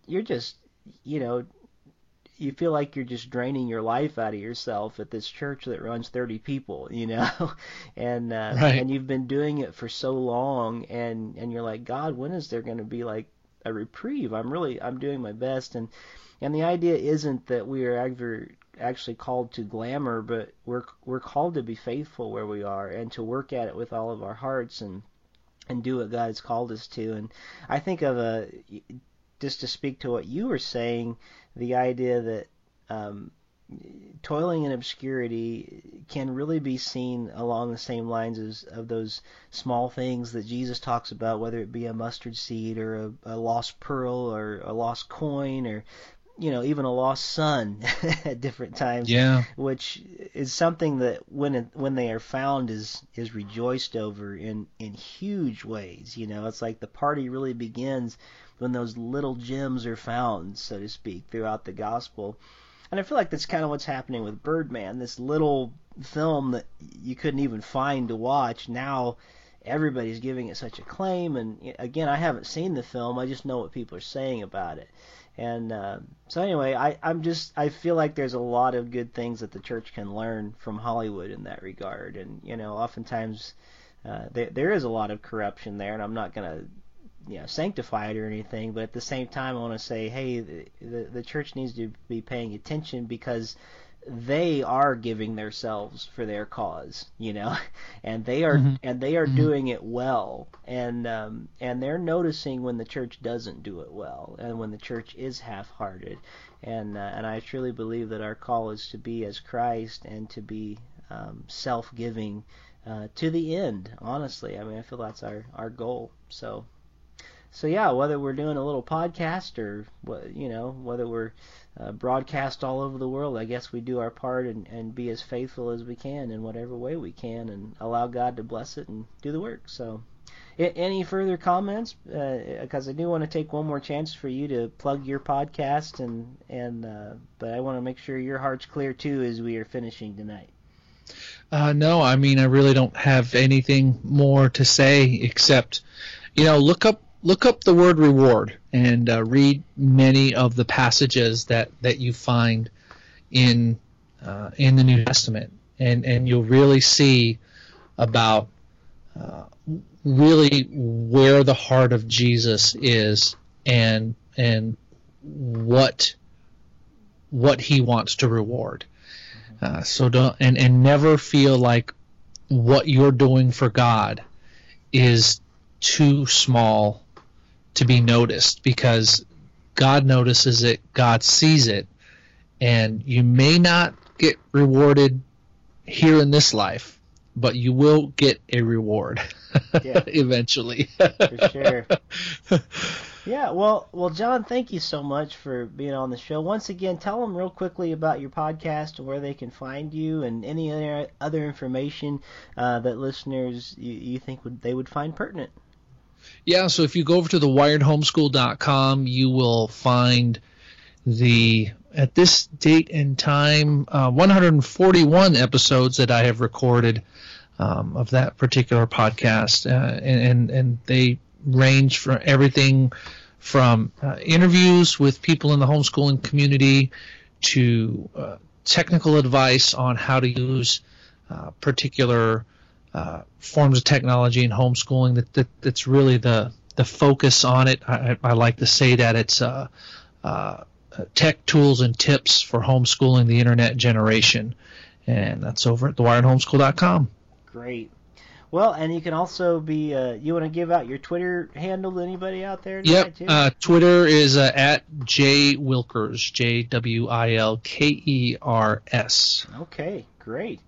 you're just you know you feel like you're just draining your life out of yourself at this church that runs 30 people, you know, [laughs] and uh, right. and you've been doing it for so long, and and you're like, God, when is there going to be like a reprieve? I'm really I'm doing my best, and and the idea isn't that we are ever actually called to glamour, but we're we're called to be faithful where we are and to work at it with all of our hearts and and do what God's called us to. And I think of a just to speak to what you were saying, the idea that um, toiling in obscurity can really be seen along the same lines as of those small things that Jesus talks about, whether it be a mustard seed or a, a lost pearl or a lost coin or you know even a lost son [laughs] at different times yeah. which is something that when it, when they are found is is rejoiced over in in huge ways you know. It's like the party really begins when those little gems are found, so to speak, throughout the gospel. and I feel like that's kind of what's happening with Birdman. This little film that you couldn't even find to watch now everybody's giving it such acclaim and again I haven't seen the film I just know what people are saying about it and uh, so anyway I, I'm just I feel like there's a lot of good things that the church can learn from Hollywood in that regard and you know oftentimes uh, there, there is a lot of corruption there and I'm not gonna you know sanctify it or anything but at the same time I want to say hey the, the the church needs to be paying attention because they are giving themselves for their cause, you know, [laughs] and they are mm-hmm. and they are mm-hmm. doing it well, and um, and they're noticing when the church doesn't do it well, and when the church is half-hearted, and uh, and I truly believe that our call is to be as Christ and to be um, self-giving uh, to the end. Honestly, I mean, I feel that's our our goal. So so yeah, whether we're doing a little podcast or you know, whether we're uh, broadcast all over the world, I guess we do our part and, and be as faithful as we can in whatever way we can, and allow God to bless it and do the work. So, any further comments? Because uh, I do want to take one more chance for you to plug your podcast, and and uh, but I want to make sure your heart's clear too as we are finishing tonight. Uh, no, I mean I really don't have anything more to say except, you know, look up look up the word reward and uh, read many of the passages that, that you find in uh, in the New Testament, and and you'll really see about uh, really where the heart of Jesus is and and what what he wants to reward. Uh, so don't and and never feel like what you're doing for God is too small to be noticed because God notices it, God sees it, and you may not get rewarded here in this life, but you will get a reward [laughs] yeah. eventually. For sure. [laughs] Yeah, well, well, John, thank you so much for being on the show. Once again, tell them real quickly about your podcast and where they can find you, and any other other information uh, that listeners you, you think would they would find pertinent. Yeah, so if you go over to the wiredhomeschool.com, you will find the at this date and time uh, 141 episodes that I have recorded um, of that particular podcast, uh, and, and, and they range from everything from uh, interviews with people in the homeschooling community to uh, technical advice on how to use uh, particular uh, forms of technology and homeschooling that, that that's really the the focus on it. I, I like to say that it's uh, uh, tech tools and tips for homeschooling the internet generation, and that's over at thewiredhomeschool.com. Great. Well, and you can also be. Uh, you want to give out your Twitter handle to anybody out there? Yep. Uh, Twitter is uh, at J Wilkers. J W I L K E R S. Okay, great.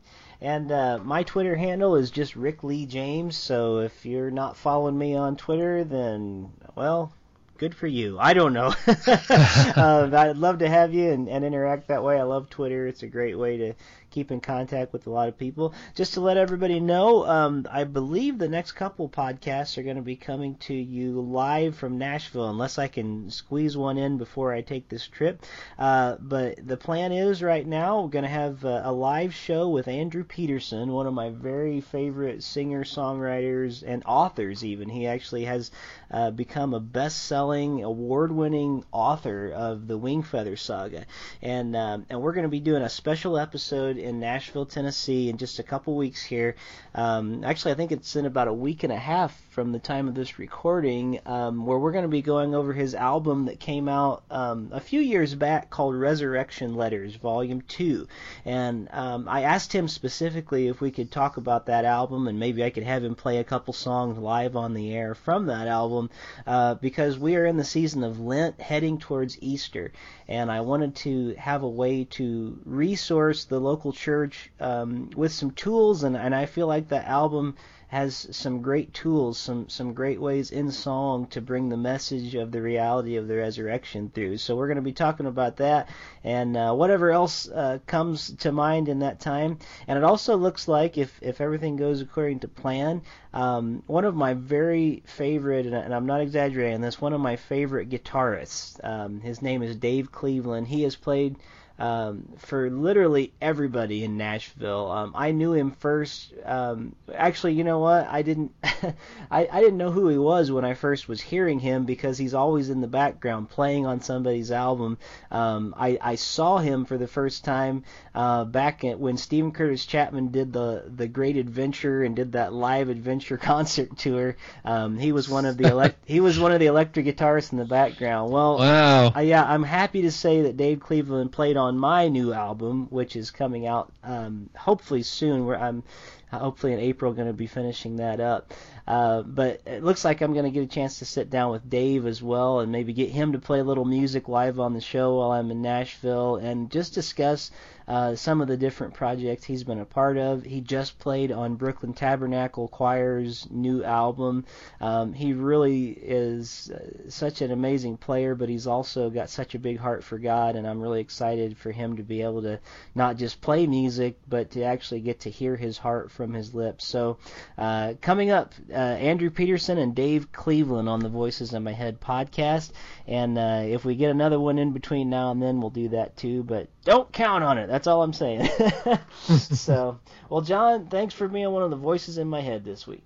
And uh, my Twitter handle is just Rick Lee James. So if you're not following me on Twitter, then well, good for you. I don't know. [laughs] uh, I'd love to have you and, and interact that way. I love Twitter. It's a great way to keep in contact with a lot of people. Just to let everybody know, um, I believe the next couple podcasts are going to be coming to you live from Nashville, unless I can squeeze one in before I take this trip. Uh, but the plan is right now we're going to have a, a live show with Andrew Peterson, one of my very favorite singer songwriters and authors. Even he actually has uh, become a best-selling, award-winning author of the Wingfeather Saga, and um, and we're going to be doing a special episode in Nashville, Tennessee, in just a couple weeks here. Um, actually, I think it's in about a week and a half from the time of this recording, um, where we're going to be going over his album that came out um, a few years back called Resurrection Letters, Volume 2. And um, I asked him specifically if we could talk about that album, and maybe I could have him play a couple songs live on the air from that album, uh, because we are in the season of Lent heading towards Easter. And I wanted to have a way to resource the local church um, with some tools, and, and I feel like the album has some great tools, some some great ways in song to bring the message of the reality of the resurrection through. So we're going to be talking about that and uh, whatever else uh, comes to mind in that time. And it also looks like if if everything goes according to plan, um, one of my very favorite, and I'm not exaggerating this, one of my favorite guitarists. Um, his name is Dave Cleveland. He has played um, for literally everybody in Nashville. Um, I knew him first. Um, actually, you know what? I didn't. [laughs] I, I didn't know who he was when I first was hearing him because he's always in the background playing on somebody's album. Um, I, I saw him for the first time uh, back at, when Steven Curtis Chapman did the the Great Adventure and did that live adventure [laughs] concert tour. Um, he was one of the elect- he was one of the electric guitarists in the background. Well, wow. Uh, yeah, I'm happy to say that Dave Cleveland played on my new album, which is coming out um, hopefully soon. Where I'm hopefully in April going to be finishing that up. Uh, but it looks like I'm going to get a chance to sit down with Dave as well and maybe get him to play a little music live on the show while I'm in Nashville and just discuss uh, some of the different projects he's been a part of. He just played on Brooklyn Tabernacle Choir's new album. Um, he really is uh, such an amazing player, but he's also got such a big heart for God, and I'm really excited for him to be able to not just play music, but to actually get to hear his heart from his lips. So, uh, coming up, uh, Andrew Peterson and Dave Cleveland on the Voices in My Head podcast, and uh, if we get another one in between now and then, we'll do that too. But don't count on it. That's all I'm saying. [laughs] so, well, John, thanks for being one of the voices in my head this week.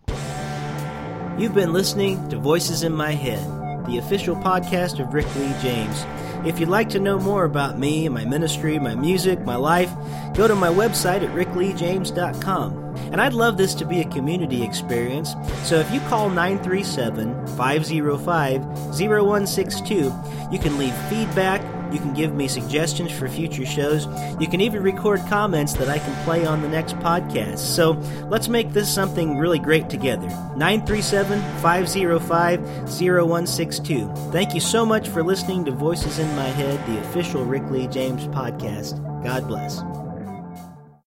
You've been listening to Voices in My Head, the official podcast of Rick Lee James. If you'd like to know more about me, my ministry, my music, my life, go to my website at rickleejames.com. And I'd love this to be a community experience, so if you call 937 505 0162, you can leave feedback, you can give me suggestions for future shows, you can even record comments that I can play on the next podcast. So let's make this something really great together. 937 505 0162. Thank you so much for listening to Voices in My Head, the official Rick Lee James podcast. God bless.